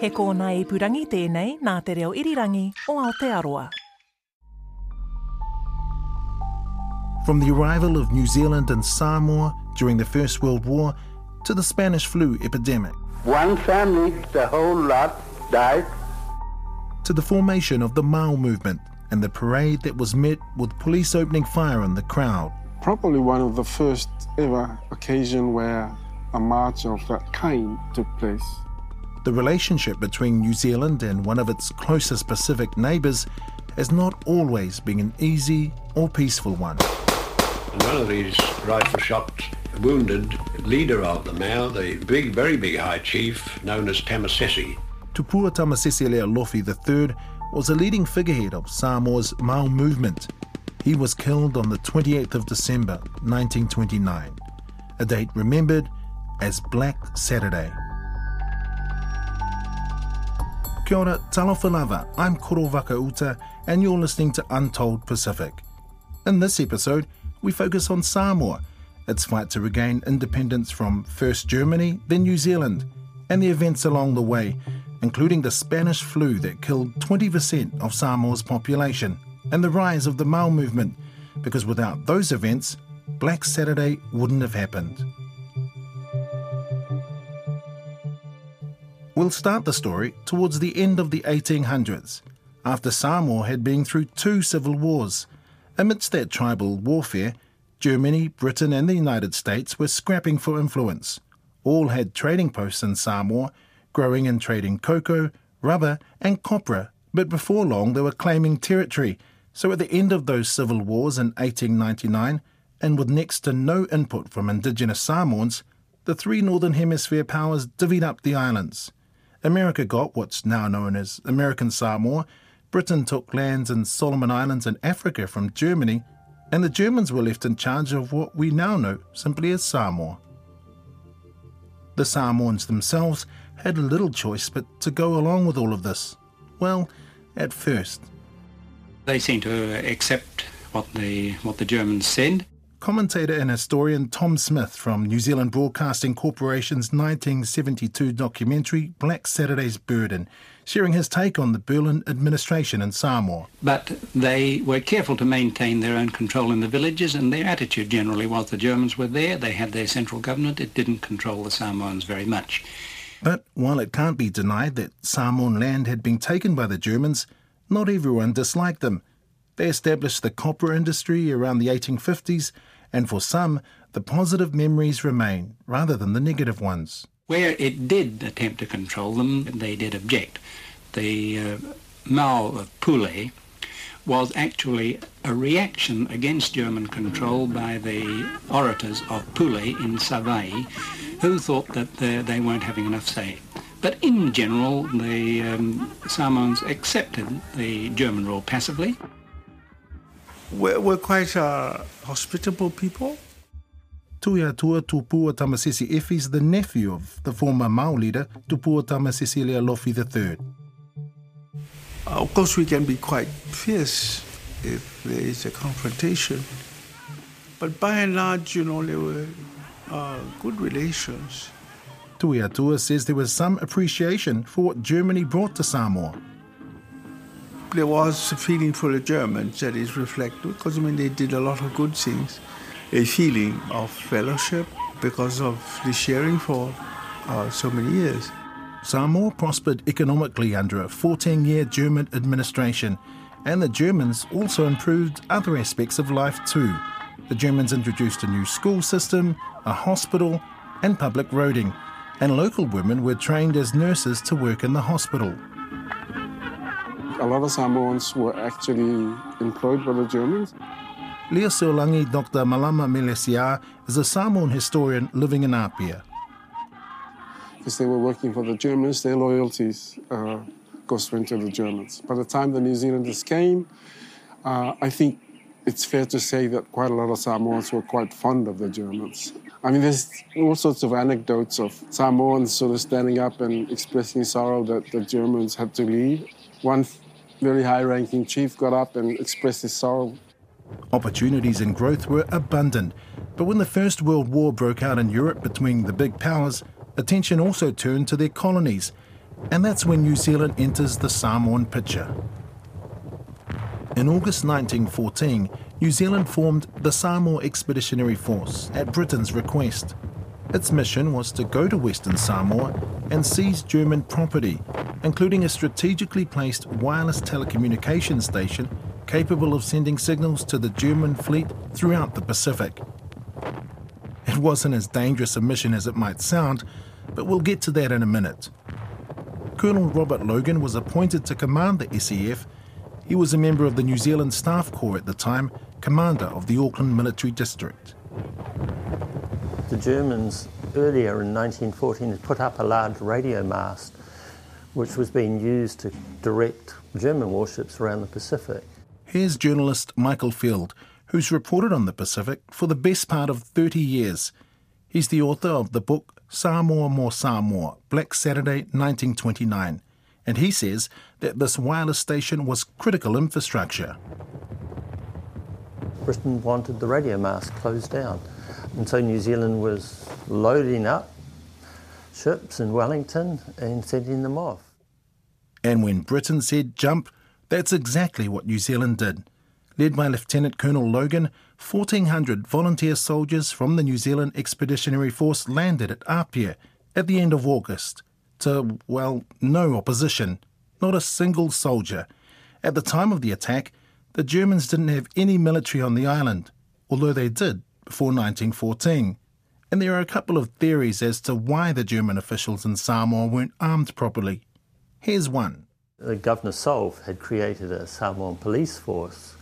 He kōna i purangi tēnei nā te reo irirangi o Aotearoa. From the arrival of New Zealand and Samoa during the First World War to the Spanish flu epidemic, One family, the whole lot died. to the formation of the Mao movement and the parade that was met with police opening fire on the crowd, probably one of the first ever occasion where a march of that kind took place. The relationship between New Zealand and one of its closest Pacific neighbours has not always been an easy or peaceful one. One of these rifle shots wounded leader of the Mau, the big, very big high chief known as Tamasese. Tupua Tamasese Lealofi III was a leading figurehead of Samoa's Mau movement. He was killed on the 28th of December 1929, a date remembered as Black Saturday. Kia ora, talofa lava. I'm Koro Vakauta, and you're listening to Untold Pacific. In this episode, we focus on Samoa, its fight to regain independence from first Germany, then New Zealand, and the events along the way, including the Spanish flu that killed 20% of Samoa's population, and the rise of the Mau movement, because without those events, Black Saturday wouldn't have happened. We'll start the story towards the end of the 1800s, after Samoa had been through two civil wars. Amidst that tribal warfare, Germany, Britain, and the United States were scrapping for influence. All had trading posts in Samoa, growing and trading cocoa, rubber, and copra, but before long they were claiming territory. So at the end of those civil wars in 1899, and with next to no input from indigenous Samoans, the three Northern Hemisphere powers divvied up the islands. America got what's now known as American Samoa, Britain took lands in Solomon Islands and Africa from Germany, and the Germans were left in charge of what we now know simply as Samoa. The Samoans themselves had little choice but to go along with all of this. Well, at first. They seemed to accept what the what the Germans said. Commentator and historian Tom Smith from New Zealand Broadcasting Corporation's 1972 documentary Black Saturday's Burden, sharing his take on the Berlin administration in Samoa. But they were careful to maintain their own control in the villages, and their attitude generally was the Germans were there, they had their central government, it didn't control the Samoans very much. But while it can't be denied that Samoan land had been taken by the Germans, not everyone disliked them. They established the copra industry around the 1850s, and for some, the positive memories remain rather than the negative ones. Where it did attempt to control them, they did object. The uh, Mau of Pule was actually a reaction against German control by the orators of Pule in Savaii, who thought that uh, they weren't having enough say. But in general, the um, Samoans accepted the German rule passively. We're, we're quite uh, hospitable people. Tuiatua Tupua Tamasese Efi is the nephew of the former Mau leader Tupua Tamasese Lealofi III. Uh, of course, we can be quite fierce if there is a confrontation. But by and large, you know, there were uh, good relations. Tuiatua says there was some appreciation for what Germany brought to Samoa. There was a feeling for the Germans that is reflected because I mean they did a lot of good things. A feeling of fellowship because of the sharing for uh, so many years. Samoa prospered economically under a 14 year German administration, and the Germans also improved other aspects of life too. The Germans introduced a new school system, a hospital, and public roading, and local women were trained as nurses to work in the hospital. A lot of Samoans were actually employed by the Germans. Lea Seolangi Dr. Malama Meleisea is a Samoan historian living in Apia. because they were working for the Germans, their loyalties uh, go straight to the Germans. By the time the New Zealanders came, uh, I think it's fair to say that quite a lot of Samoans were quite fond of the Germans. I mean, there's all sorts of anecdotes of Samoans sort of standing up and expressing sorrow that the Germans had to leave. One very high ranking chief got up and expressed his sorrow. Opportunities and growth were abundant, but when the First World War broke out in Europe between the big powers, attention also turned to their colonies, and that's when New Zealand enters the Samoan picture. In August 1914, New Zealand formed the Samoa Expeditionary Force at Britain's request. Its mission was to go to Western Samoa and seize German property, including a strategically placed wireless telecommunications station capable of sending signals to the German fleet throughout the Pacific. It wasn't as dangerous a mission as it might sound, but we'll get to that in a minute. Colonel Robert Logan was appointed to command the SEF. He was a member of the New Zealand Staff Corps at the time, commander of the Auckland Military District. The Germans earlier in 1914 had put up a large radio mast which was being used to direct German warships around the Pacific. Here's journalist Michael Field, who's reported on the Pacific for the best part of 30 years. He's the author of the book Samoa More Samoa, Black Saturday 1929, and he says that this wireless station was critical infrastructure. Britain wanted the radio mast closed down, and so New Zealand was loading up ships in Wellington and sending them off. And when Britain said jump, that's exactly what New Zealand did. Led by Lieutenant Colonel Logan, 1,400 volunteer soldiers from the New Zealand Expeditionary Force landed at Apia at the end of August to, well, no opposition, not a single soldier. At the time of the attack, the Germans didn't have any military on the island, although they did before 1914. And there are a couple of theories as to why the German officials in Samoa weren't armed properly. Here's one. Governor Solf had created a Samoan police force.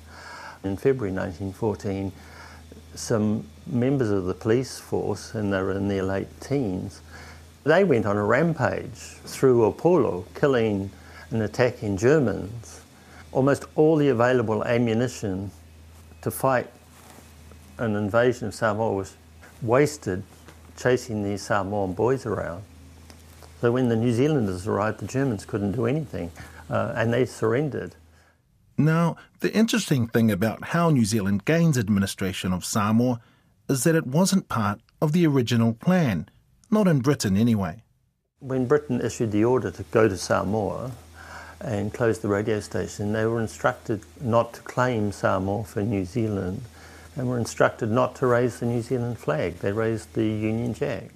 In February 1914, some members of the police force, and they were in their late teens, they went on a rampage through Upolu, killing and attacking Germans. Almost all the available ammunition to fight an invasion of Samoa was wasted chasing these Samoan boys around. So when the New Zealanders arrived, the Germans couldn't do anything, uh, and they surrendered. Now, the interesting thing about how New Zealand gains administration of Samoa is that it wasn't part of the original plan, not in Britain anyway. When Britain issued the order to go to Samoa and close the radio station, they were instructed not to claim Samoa for New Zealand and were instructed not to raise the New Zealand flag. They raised the Union Jack.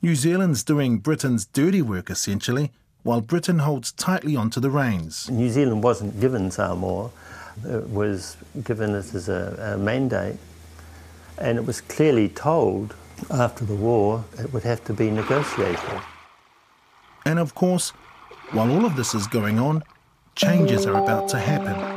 New Zealand's doing Britain's dirty work essentially, while Britain holds tightly onto the reins. New Zealand wasn't given Samoa, it was given it as a, a mandate, and it was clearly told after the war it would have to be negotiated. And of course, while all of this is going on, changes are about to happen.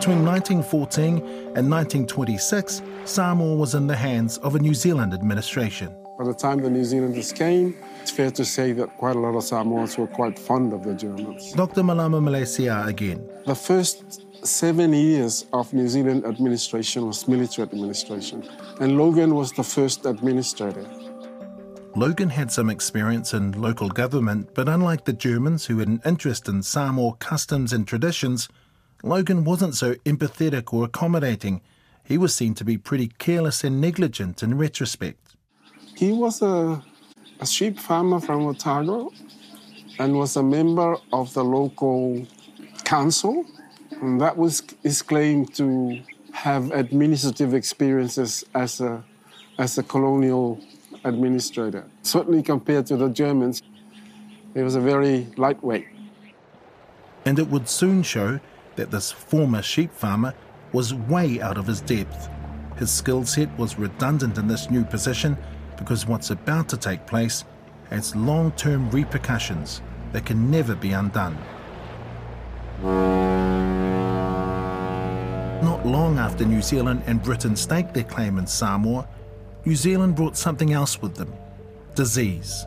Between 1914 and 1926, Samoa was in the hands of a New Zealand administration. By the time the New Zealanders came, it's fair to say that quite a lot of Samoans were quite fond of the Germans. Dr. Malama Meleisea again. The first seven years of New Zealand administration was military administration, and Logan was the first administrator. Logan had some experience in local government, but unlike the Germans who had an interest in Samoa customs and traditions, Logan wasn't so empathetic or accommodating. He was seen to be pretty careless and negligent in retrospect. He was a, a sheep farmer from Otago and was a member of the local council. And that was his claim to have administrative experiences as a, as a colonial administrator. Certainly compared to the Germans, he was a very lightweight. And it would soon show that this former sheep farmer was way out of his depth. His skill set was redundant in this new position because what's about to take place has long term repercussions that can never be undone. Not long after New Zealand and Britain staked their claim in Samoa, New Zealand brought something else with them disease.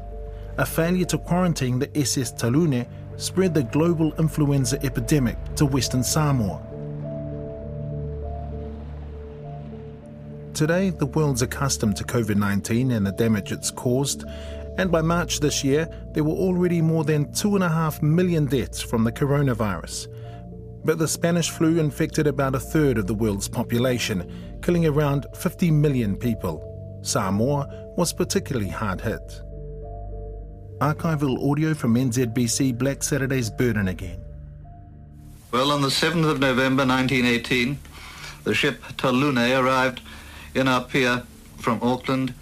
A failure to quarantine the SS Talune spread the global influenza epidemic to Western Samoa. Today, the world's accustomed to COVID 19 and the damage it's caused, and by March this year, there were already more than 2.5 million deaths from the coronavirus. But the Spanish flu infected about a third of the world's population, killing around 50 million people. Samoa was particularly hard hit. Archival audio from NZBC Black Saturday's Burden again. Well, on the 7th of November 1918, the ship Talune arrived in Apia from Auckland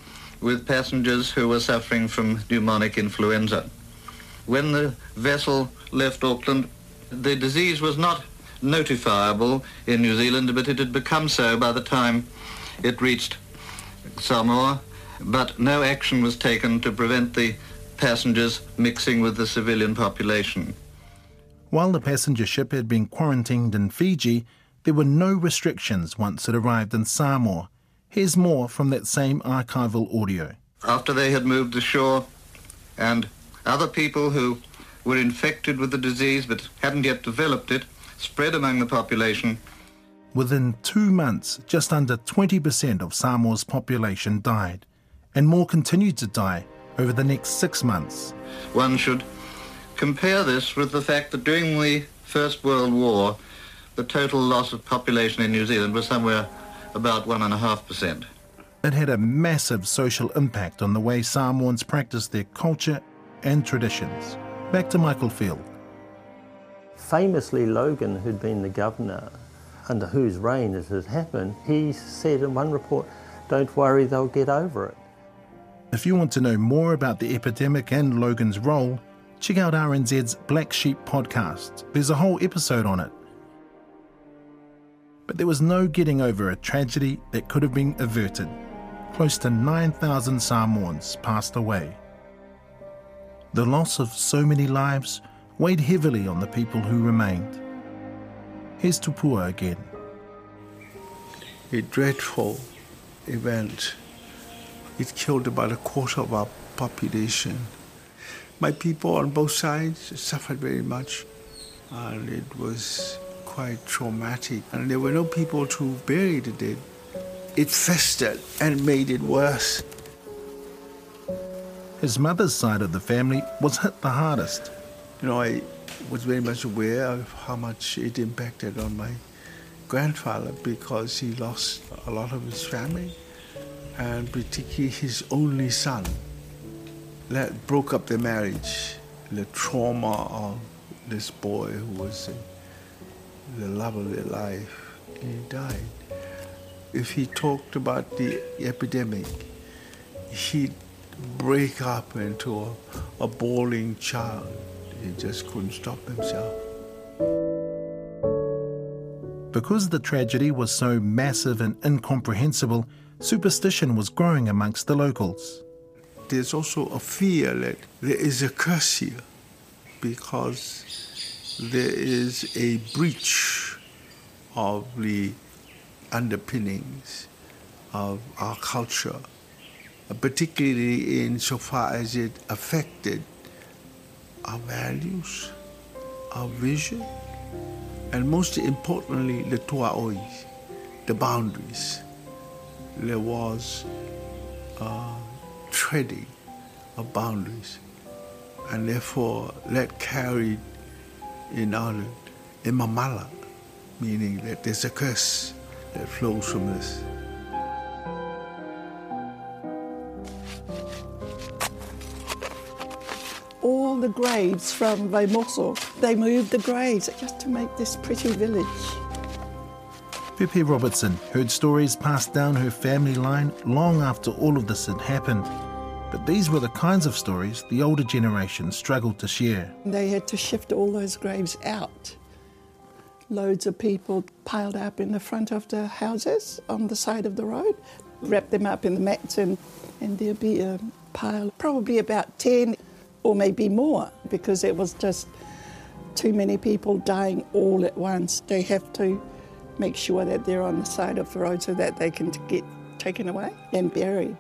with passengers who were suffering from pneumonic influenza. When the vessel left Auckland, the disease was not notifiable in New Zealand, but it had become so by the time it reached Samoa, but no action was taken to prevent the passengers mixing with the civilian population. While the passenger ship had been quarantined in Fiji, there were no restrictions once it arrived in Samoa. Here's more from that same archival audio. After they had moved ashore and other people who were infected with the disease but hadn't yet developed it spread among the population. Within two months, just under 20% of Samoa's population died, and more continued to die over the next six months. One should compare this with the fact that during the First World War, the total loss of population in New Zealand was somewhere about 1.5%. It had a massive social impact on the way Samoans practiced their culture and traditions. Back to Michael Field. Famously, Logan, who'd been the governor under whose reign it had happened, he said in one report, Don't worry, they'll get over it. If you want to know more about the epidemic and Logan's role, check out RNZ's Black Sheep podcast. There's a whole episode on it. But there was no getting over a tragedy that could have been averted. Close to 9,000 Samoans passed away. The loss of so many lives weighed heavily on the people who remained. Here's Tupua again. A dreadful event. It killed about a quarter of our population. My people on both sides suffered very much, and it was quite traumatic. And there were no people to bury the dead. It festered and made it worse. His mother's side of the family was hit the hardest. You know, I was very much aware of how much it impacted on my grandfather because he lost a lot of his family and particularly his only son. That broke up their marriage. The trauma of this boy who was the love of their life, he died. If he talked about the epidemic, he'd break up into a, a bawling child. He just couldn't stop himself. Because the tragedy was so massive and incomprehensible, superstition was growing amongst the locals. There's also a fear that there is a curse here because there is a breach of the underpinnings of our culture, uh, particularly insofar as it affected our values, our vision, and most importantly, the tuaoi, the boundaries. There was a treading of boundaries, and therefore that carried in Ireland a mamala, meaning that there's a curse that flows from this. all the graves from Vaimoso. They moved the graves just to make this pretty village. Pepe Robertson heard stories passed down her family line long after all of this had happened. But these were the kinds of stories the older generation struggled to share. They had to shift all those graves out. Loads of people piled up in the front of the houses on the side of the road, wrap them up in the mats, and, and there'd be a pile, probably about 10 or maybe more, because it was just too many people dying all at once. They have to make sure that they're on the side of the road so that they can get taken away and buried.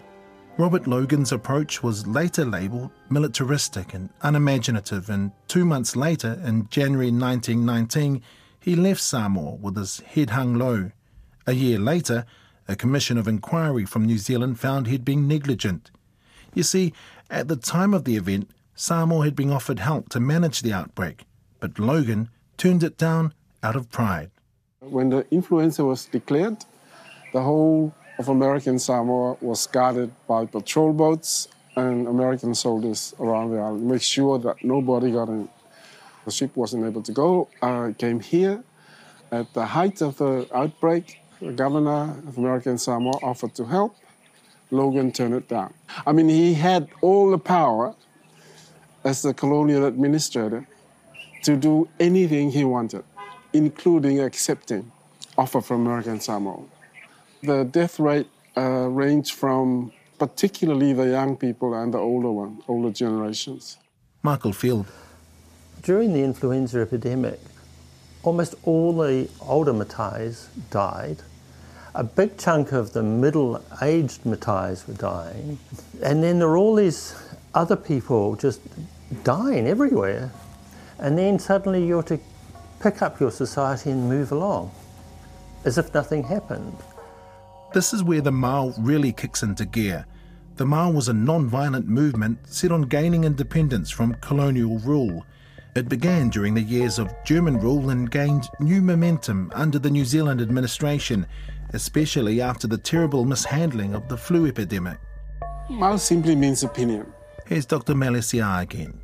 Robert Logan's approach was later labelled militaristic and unimaginative, and two months later, in January 1919, he left Samoa with his head hung low. A year later, a commission of inquiry from New Zealand found he'd been negligent. You see, at the time of the event, Samoa had been offered help to manage the outbreak, but Logan turned it down out of pride. When the influenza was declared, the whole of American Samoa was guarded by patrol boats and American soldiers around the island, make sure that nobody got in. The ship wasn't able to go, uh, came here. At the height of the outbreak, the governor of American Samoa offered to help. Logan turned it down. I mean, he had all the power as the colonial administrator to do anything he wanted, including accepting offer from American Samoa. The death rate uh, ranged from particularly the young people and the older one, older generations. Michael Field. During the influenza epidemic, almost all the older Matais died. A big chunk of the middle-aged Matais were dying. And then there were all these other people just dying everywhere. And then suddenly you're to pick up your society and move along as if nothing happened. This is where the Mau really kicks into gear. The Mau was a non-violent movement set on gaining independence from colonial rule. It began during the years of German rule and gained new momentum under the New Zealand administration, especially after the terrible mishandling of the flu epidemic. Mau simply means opinion. Here's Dr. Meleisea again.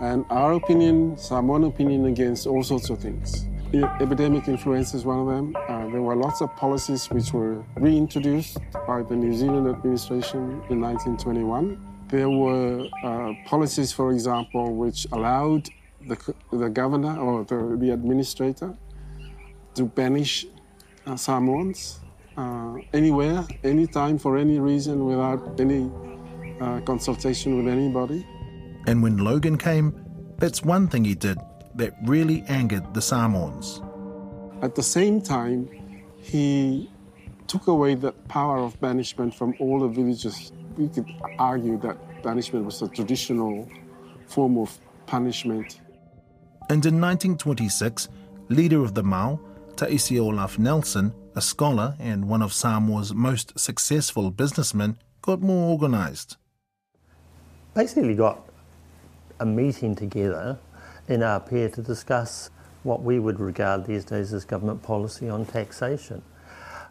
And our opinion, Samoan opinion against all sorts of things epidemic influenza is one of them. Uh, there were lots of policies which were reintroduced by the New Zealand administration in 1921. There were uh, policies, for example, which allowed the, the governor or the, the administrator to banish uh, Samoans uh, anywhere, anytime, for any reason, without any uh, consultation with anybody. And when Logan came, that's one thing he did that really angered the Samoans. At the same time, he took away the power of banishment from all the villages. We could argue that banishment was a traditional form of punishment. And in 1926, leader of the Mau, Taisi Olaf Nelson, a scholar and one of Samoa's most successful businessmen, got more organised. Basically, got a meeting together in Apia to discuss what we would regard these days as government policy on taxation.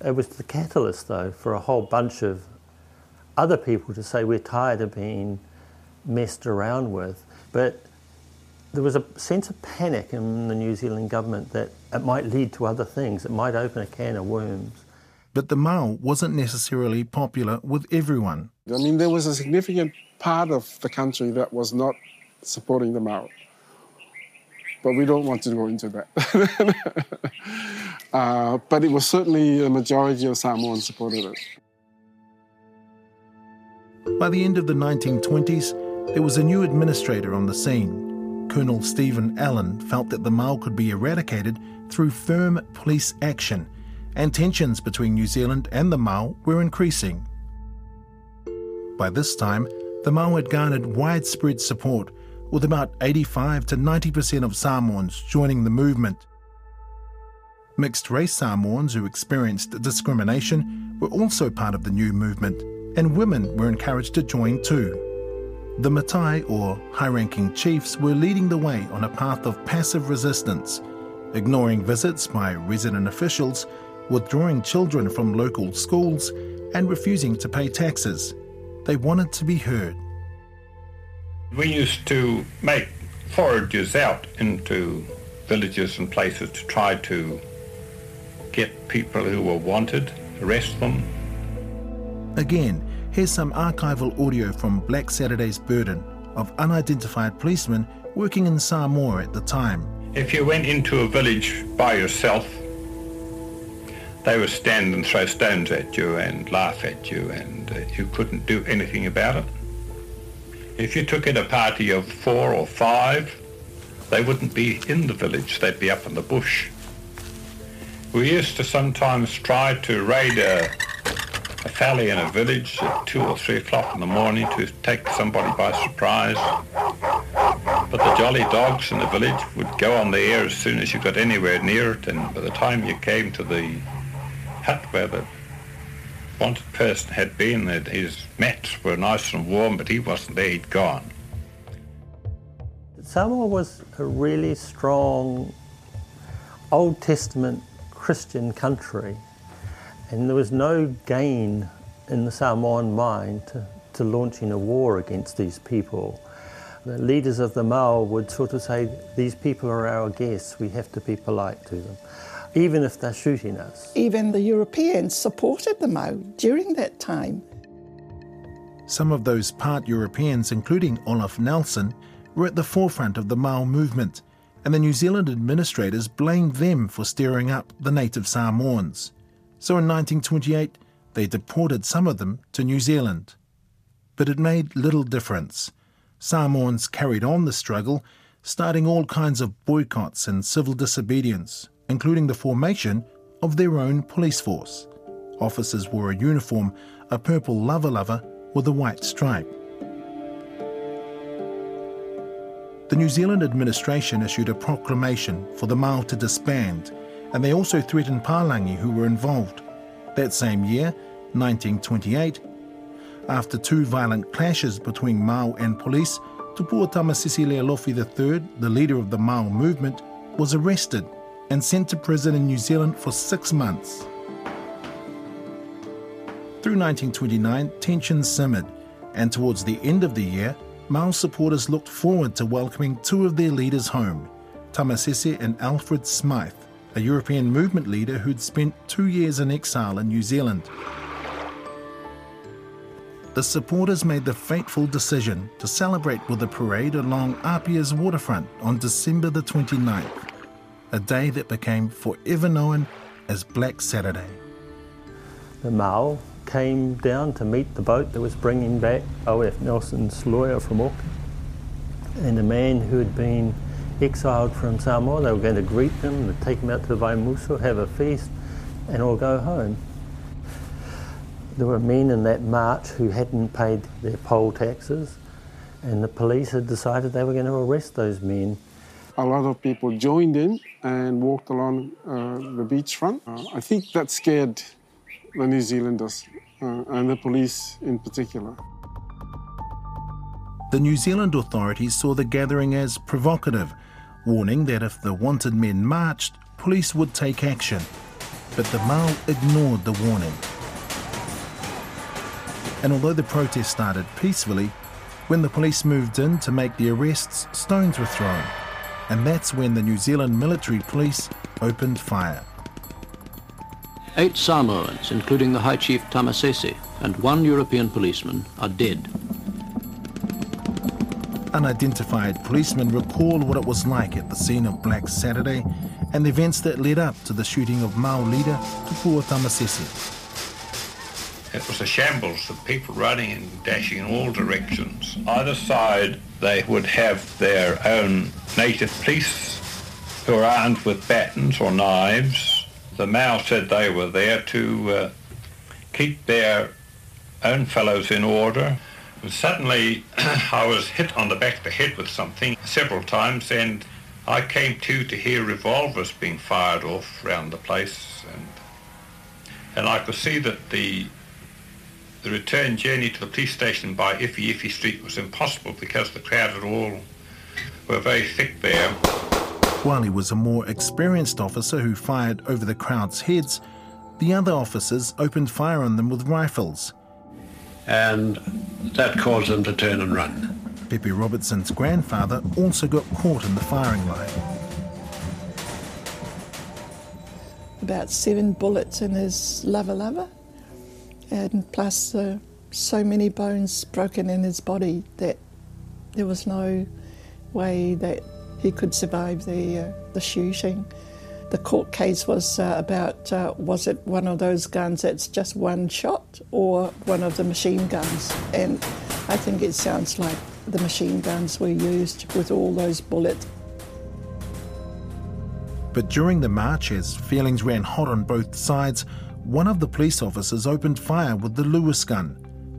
It was the catalyst, though, for a whole bunch of other people to say we're tired of being messed around with. But there was a sense of panic in the New Zealand government that it might lead to other things, it might open a can of worms. But the Mau wasn't necessarily popular with everyone. I mean, there was a significant part of the country that was not supporting the Mau but we don't want to go into that. uh, but it was certainly a majority of Samoans supported it. By the end of the 1920s, there was a new administrator on the scene. Colonel Stephen Allen felt that the Mau could be eradicated through firm police action, and tensions between New Zealand and the Mau were increasing. By this time, the Mau had garnered widespread support with about 85 to 90% of Samoans joining the movement. Mixed race Samoans who experienced discrimination were also part of the new movement, and women were encouraged to join too. The Matai, or high ranking chiefs, were leading the way on a path of passive resistance, ignoring visits by resident officials, withdrawing children from local schools, and refusing to pay taxes. They wanted to be heard. We used to make forages out into villages and places to try to get people who were wanted, arrest them. Again, here's some archival audio from Black Saturday's Burden of unidentified policemen working in Samoa at the time. If you went into a village by yourself, they would stand and throw stones at you and laugh at you, and uh, you couldn't do anything about it. If you took in a party of four or five, they wouldn't be in the village, they'd be up in the bush. We used to sometimes try to raid a, a Fale in a village at two or three o'clock in the morning to take somebody by surprise. But the jolly dogs in the village would go on the air as soon as you got anywhere near it, and by the time you came to the hut where the wanted person had been, that his mats were nice and warm, but he wasn't there, he'd gone. Samoa was a really strong Old Testament Christian country, and there was no gain in the Samoan mind to, to launching a war against these people. The leaders of the Mau would sort of say, These people are our guests, we have to be polite to them, even if they're shooting us. Even the Europeans supported the Mau during that time. Some of those part Europeans, including Olaf Nelson, were at the forefront of the Mau movement, and the New Zealand administrators blamed them for stirring up the native Samoans. So in 1928, they deported some of them to New Zealand. But it made little difference. Samoans carried on the struggle, starting all kinds of boycotts and civil disobedience, including the formation of their own police force. Officers wore a uniform, a purple lava lava with a white stripe. The New Zealand administration issued a proclamation for the Mau to disband, and they also threatened Palangi who were involved. That same year, 1928, after two violent clashes between Mau and police, Tupua Tamasese Lealofi III, the leader of the Mau movement, was arrested and sent to prison in New Zealand for six months. Through 1929, tensions simmered, and towards the end of the year, Mau supporters looked forward to welcoming two of their leaders home, Tamasese and Alfred Smythe, a European movement leader who'd spent two years in exile in New Zealand. The supporters made the fateful decision to celebrate with a parade along Apia's waterfront on December the 29th, a day that became forever known as Black Saturday. The Mau came down to meet the boat that was bringing back O.F. Nelson's lawyer from Auckland and a man who had been exiled from Samoa. They were going to greet them, take them out to the Vaimoso, have a feast, and all go home. There were men in that march who hadn't paid their poll taxes, and the police had decided they were going to arrest those men. A lot of people joined in and walked along uh, the beachfront. Uh, I think that scared the New Zealanders uh, and the police in particular. The New Zealand authorities saw the gathering as provocative, warning that if the wanted men marched, police would take action. But the Mau ignored the warning. And although the protest started peacefully, when the police moved in to make the arrests, stones were thrown. And that's when the New Zealand military police opened fire. Eight Samoans, including the High Chief Tamasese, and one European policeman are dead. Unidentified policemen recall what it was like at the scene of Black Saturday and the events that led up to the shooting of Mau leader Tupua Tamasese. It was a shambles of people running and dashing in all directions. Either side, they would have their own native police who are armed with batons or knives. The Mau said they were there to uh, keep their own fellows in order. And suddenly, I was hit on the back of the head with something several times, and I came to to hear revolvers being fired off round the place, and and I could see that the the return journey to the police station by Ifiifi Street was impossible because the crowd had all were very thick there. While he was a more experienced officer who fired over the crowd's heads, the other officers opened fire on them with rifles. And that caused them to turn and run. Pepe Robertson's grandfather also got caught in the firing line. About seven bullets in his lava lava, and plus uh, so many bones broken in his body that there was no way that he could survive the, uh, the shooting. The court case was uh, about uh, was it one of those guns that's just one shot or one of the machine guns? And I think it sounds like the machine guns were used with all those bullets. But during the marches, feelings ran hot on both sides. one of the police officers opened fire with the Lewis gun.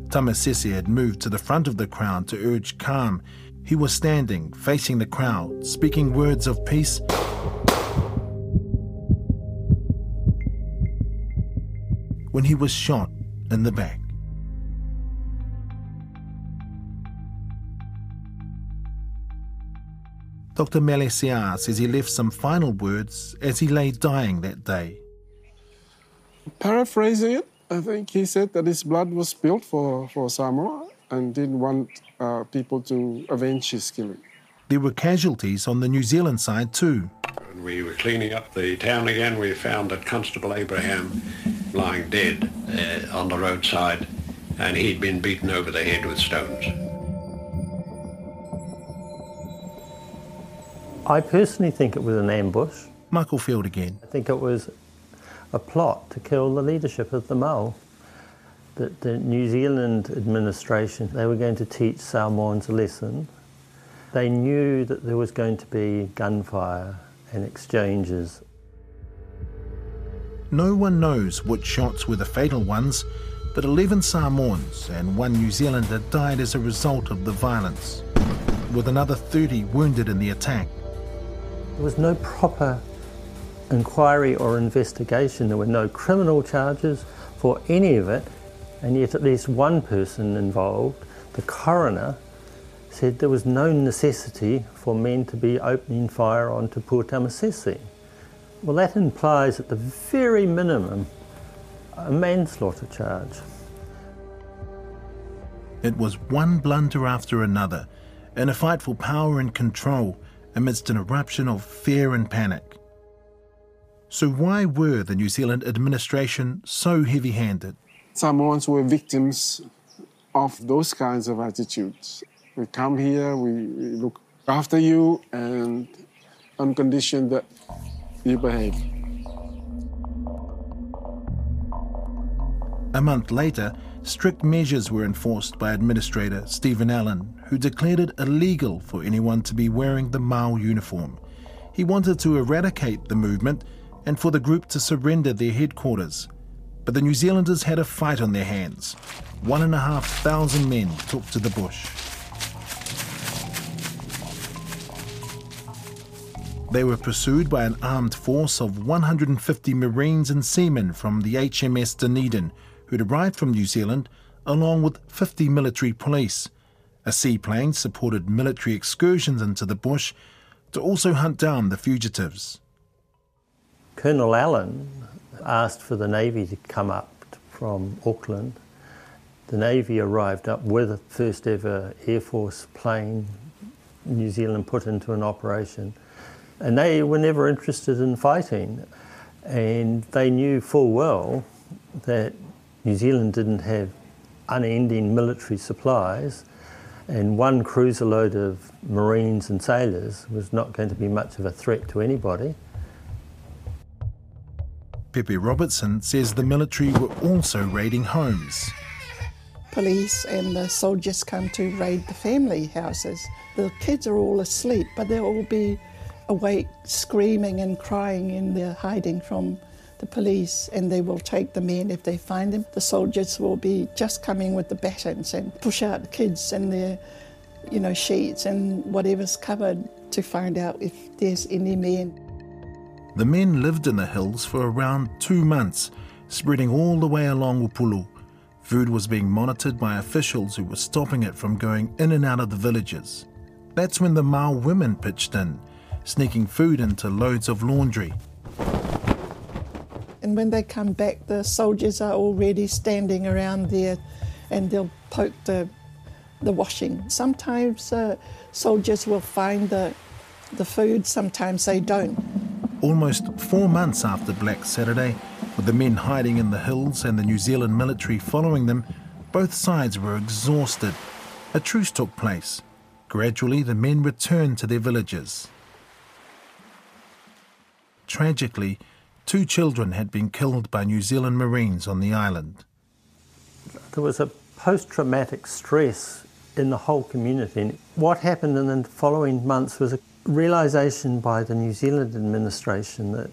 Tamasese had moved to the front of the crowd to urge calm. He was standing, facing the crowd, speaking words of peace. When he was shot in the back. Dr. Meleisea says he left some final words as he lay dying that day. Paraphrasing it, I think he said that his blood was spilled for, for Samoa and didn't want uh, people to avenge his killing. There were casualties on the New Zealand side too. When we were cleaning up the town again, we found that Constable Abraham lying dead uh, on the roadside and he'd been beaten over the head with stones. I personally think it was an ambush. Michael Field again. I think it was a plot to kill the leadership of the Mau. That the New Zealand administration, they were going to teach Samoans a lesson. They knew that there was going to be gunfire and exchanges. No one knows which shots were the fatal ones, but 11 Samoans and one New Zealander died as a result of the violence, with another 30 wounded in the attack. There was no proper inquiry or investigation. There were no criminal charges for any of it, and yet at least one person involved, the coroner, said there was no necessity for men to be opening fire onto poor Tamasese. Well, that implies at the very minimum a manslaughter charge. It was one blunder after another in a fight for power and control amidst an eruption of fear and panic. So, why were the New Zealand administration so heavy handed? Samoans were victims of those kinds of attitudes. We come here, we, look after you, and on condition that you behave. A month later, strict measures were enforced by Administrator Stephen Allen, who declared it illegal for anyone to be wearing the Mau uniform. He wanted to eradicate the movement and for the group to surrender their headquarters. But the New Zealanders had a fight on their hands. One and a half thousand men took to the bush. They were pursued by an armed force of 150 Marines and seamen from the HMS Dunedin, who'd arrived from New Zealand, along with 50 military police. A seaplane supported military excursions into the bush to also hunt down the fugitives. Colonel Allen asked for the Navy to come up from Auckland. The Navy arrived up with the first ever Air Force plane New Zealand put into an operation. And they were never interested in fighting. And they knew full well that New Zealand didn't have unending military supplies and one cruiser load of Marines and sailors was not going to be much of a threat to anybody. Pepe Robertson says the military were also raiding homes. Police and the soldiers come to raid the family houses. The kids are all asleep, but they'll all be awake, screaming and crying, and they're hiding from the police and they will take the men if they find them. The soldiers will be just coming with the batons and push out the kids and their, you know, sheets and whatever's covered to find out if there's any men. The men lived in the hills for around two months, spreading all the way along Upolu. Food was being monitored by officials who were stopping it from going in and out of the villages. That's when the Mau women pitched in, sneaking food into loads of laundry. And when they come back, the soldiers are already standing around there and they'll poke the, the washing. Sometimes uh, soldiers will find the, the food, sometimes they don't. Almost four months after Black Saturday, with the men hiding in the hills and the New Zealand military following them, both sides were exhausted. A truce took place. Gradually, the men returned to their villages. Tragically, Two children had been killed by New Zealand Marines on the island. There was a post traumatic stress in the whole community. And what happened in the following months was a realization by the New Zealand administration that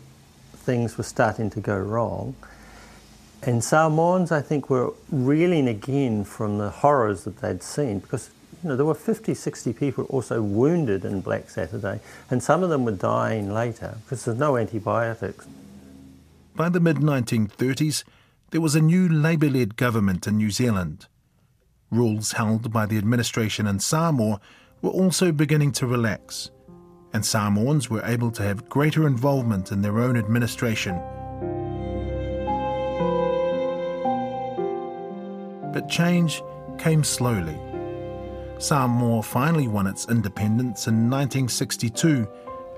things were starting to go wrong. And Samoans, I think, were reeling again from the horrors that they'd seen because you know, there were 50, 60 people also wounded in Black Saturday, and some of them were dying later because there's no antibiotics. By the mid 1930s, there was a new Labour led government in New Zealand. Rules held by the administration in Samoa were also beginning to relax, and Samoans were able to have greater involvement in their own administration. But change came slowly. Samoa finally won its independence in 1962,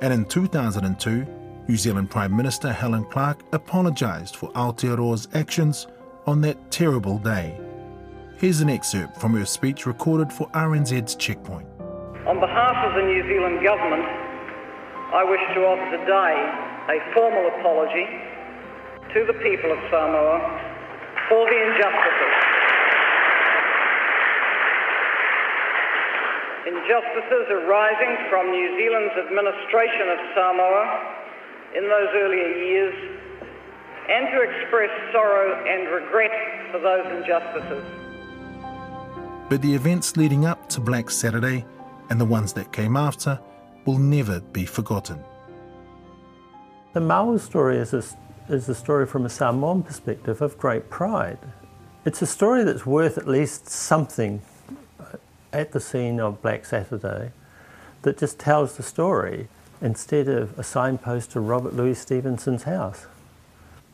and in 2002, New Zealand Prime Minister Helen Clark apologised for Aotearoa's actions on that terrible day. Here's an excerpt from her speech recorded for RNZ's Checkpoint. On behalf of the New Zealand Government, I wish to offer today a formal apology to the people of Samoa for the injustices. Injustices arising from New Zealand's administration of Samoa in those earlier years, and to express sorrow and regret for those injustices. But the events leading up to Black Saturday and the ones that came after will never be forgotten. The Mau story is a, is a story from a Samoan perspective of great pride. It's a story that's worth at least something uh, at the scene of Black Saturday that just tells the story instead of a signpost to Robert Louis Stevenson's house.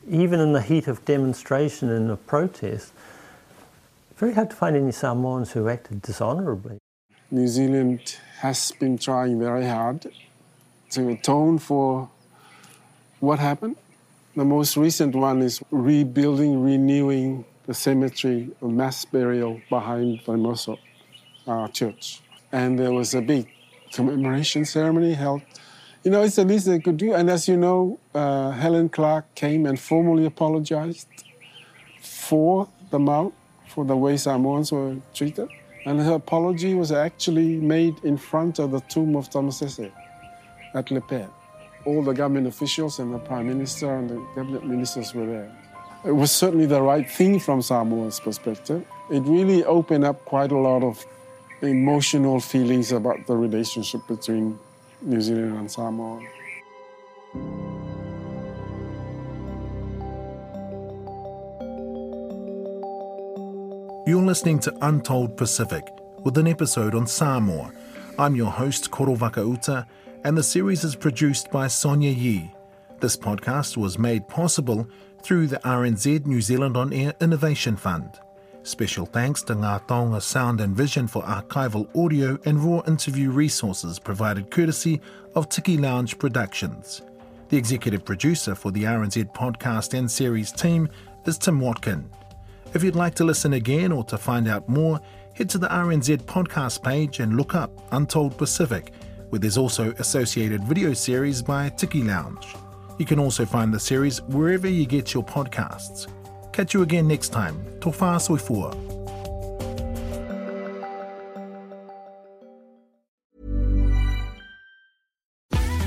Even in the heat of demonstration and of protest, very hard to find any Samoans who acted dishonourably. New Zealand has been trying very hard to atone for what happened. The most recent one is rebuilding, renewing the cemetery of mass burial behind Vaimoso uh, church. And there was a big commemoration ceremony held. You know, it's the least they could do. And as you know, uh, Helen Clark came and formally apologized for the Mau for the way Samoans were treated. And her apology was actually made in front of the tomb of Tamasese at Lepea. All the government officials and the Prime Minister and the cabinet ministers were there. It was certainly the right thing from Samoa's perspective. It really opened up quite a lot of emotional feelings about the relationship between New Zealand and Samoa. You're listening to Untold Pacific with an episode on Samoa. I'm your host, Koro Vakauta, and the series is produced by Sonia Yi. This podcast was made possible through the RNZ New Zealand On Air Innovation Fund. Special thanks to Ngā Taonga Sound and Vision for archival audio and raw interview resources provided courtesy of Tiki Lounge Productions. The executive producer for the RNZ podcast and series team is Tim Watkin. If you'd like to listen again or to find out more, head to the RNZ podcast page and look up Untold Pacific, where there's also associated video series by Tiki Lounge. You can also find the series wherever you get your podcasts. Catch you again next time. Whā soifua.